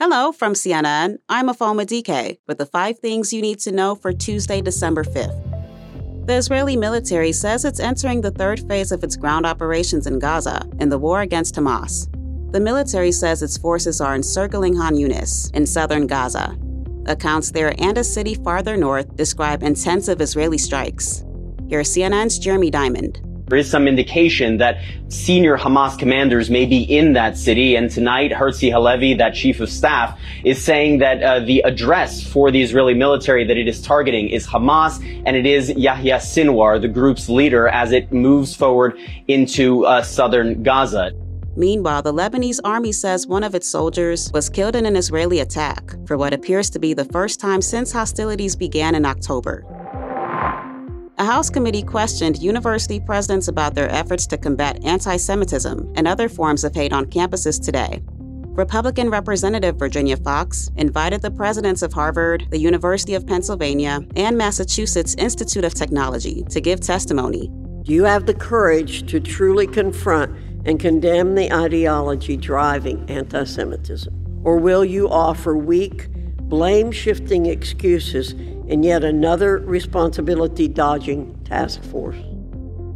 Hello from CNN. I'm Afoma DK with the five things you need to know for Tuesday, December 5th. The Israeli military says it's entering the third phase of its ground operations in Gaza in the war against Hamas. The military says its forces are encircling Han Yunis in southern Gaza. Accounts there and a city farther north describe intensive Israeli strikes. Here's CNN's Jeremy Diamond. There is some indication that senior Hamas commanders may be in that city. And tonight, Herzi Halevi, that chief of staff, is saying that uh, the address for the Israeli military that it is targeting is Hamas, and it is Yahya Sinwar, the group's leader, as it moves forward into uh, southern Gaza. Meanwhile, the Lebanese army says one of its soldiers was killed in an Israeli attack for what appears to be the first time since hostilities began in October. A House committee questioned university presidents about their efforts to combat anti Semitism and other forms of hate on campuses today. Republican Representative Virginia Foxx invited the presidents of Harvard, the University of Pennsylvania, and Massachusetts Institute of Technology to give testimony. Do you have the courage to truly confront and condemn the ideology driving anti Semitism? Or will you offer weak, blame shifting excuses in yet another responsibility dodging task force.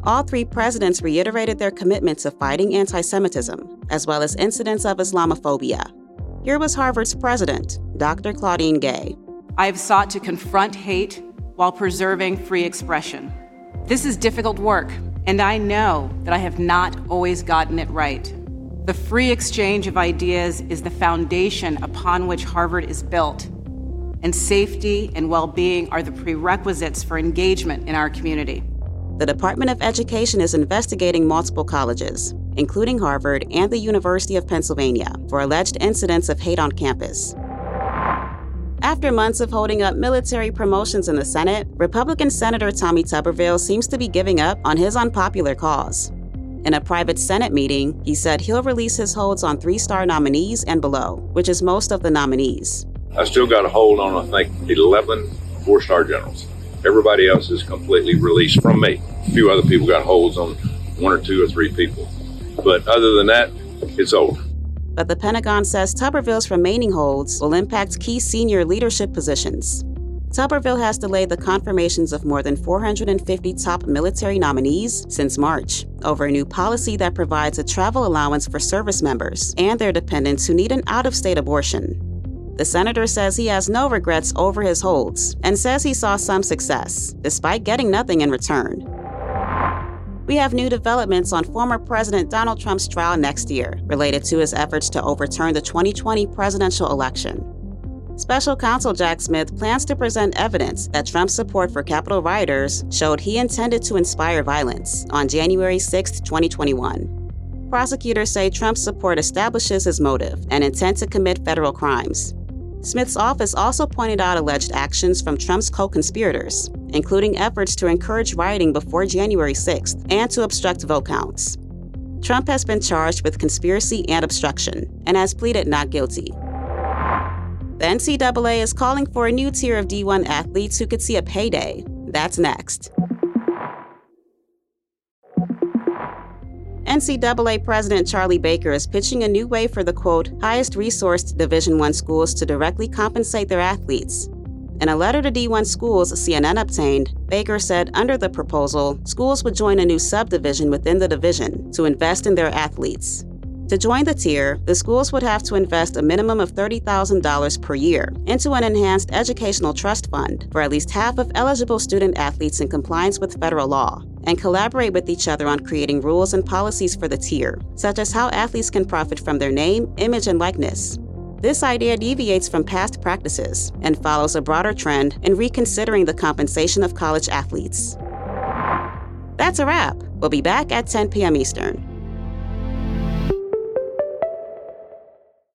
All three presidents reiterated their commitment to fighting anti Semitism, as well as incidents of Islamophobia. Here was Harvard's president, Dr. Claudine Gay. I have sought to confront hate while preserving free expression. This is difficult work, and I know that I have not always gotten it right. The free exchange of ideas is the foundation upon which Harvard is built and safety and well being are the prerequisites for engagement in our community. The Department of Education is investigating multiple colleges, including Harvard and the University of Pennsylvania, for alleged incidents of hate on campus. After months of holding up military promotions in the Senate, Republican Senator Tommy Tuberville seems to be giving up on his unpopular cause. In a private Senate meeting, he said he'll release his holds on three star nominees and below, which is most of the nominees. I still got a hold on, I think, 11 four star generals. Everybody else is completely released from me. A few other people got holds on one or two or three people. But other than that, it's over. But the Pentagon says Tuberville's remaining holds will impact key senior leadership positions. Tuberville has delayed the confirmations of more than 450 top military nominees since March over a new policy that provides a travel allowance for service members and their dependents who need an out of state abortion. The senator says he has no regrets over his holds and says he saw some success, despite getting nothing in return. We have new developments on former President Donald Trump's trial next year related to his efforts to overturn the 2020 presidential election. Special counsel Jack Smith plans to present evidence that Trump's support for Capitol rioters showed he intended to inspire violence on January 6, 2021. Prosecutors say Trump's support establishes his motive and intent to commit federal crimes. Smith's office also pointed out alleged actions from Trump's co conspirators, including efforts to encourage rioting before January 6th and to obstruct vote counts. Trump has been charged with conspiracy and obstruction and has pleaded not guilty. The NCAA is calling for a new tier of D1 athletes who could see a payday. That's next. NCAA President Charlie Baker is pitching a new way for the quote, highest resourced Division I schools to directly compensate their athletes. In a letter to D1 schools CNN obtained, Baker said under the proposal, schools would join a new subdivision within the division to invest in their athletes. To join the tier, the schools would have to invest a minimum of $30,000 per year into an enhanced educational trust fund for at least half of eligible student athletes in compliance with federal law, and collaborate with each other on creating rules and policies for the tier, such as how athletes can profit from their name, image, and likeness. This idea deviates from past practices and follows a broader trend in reconsidering the compensation of college athletes. That's a wrap. We'll be back at 10 p.m. Eastern.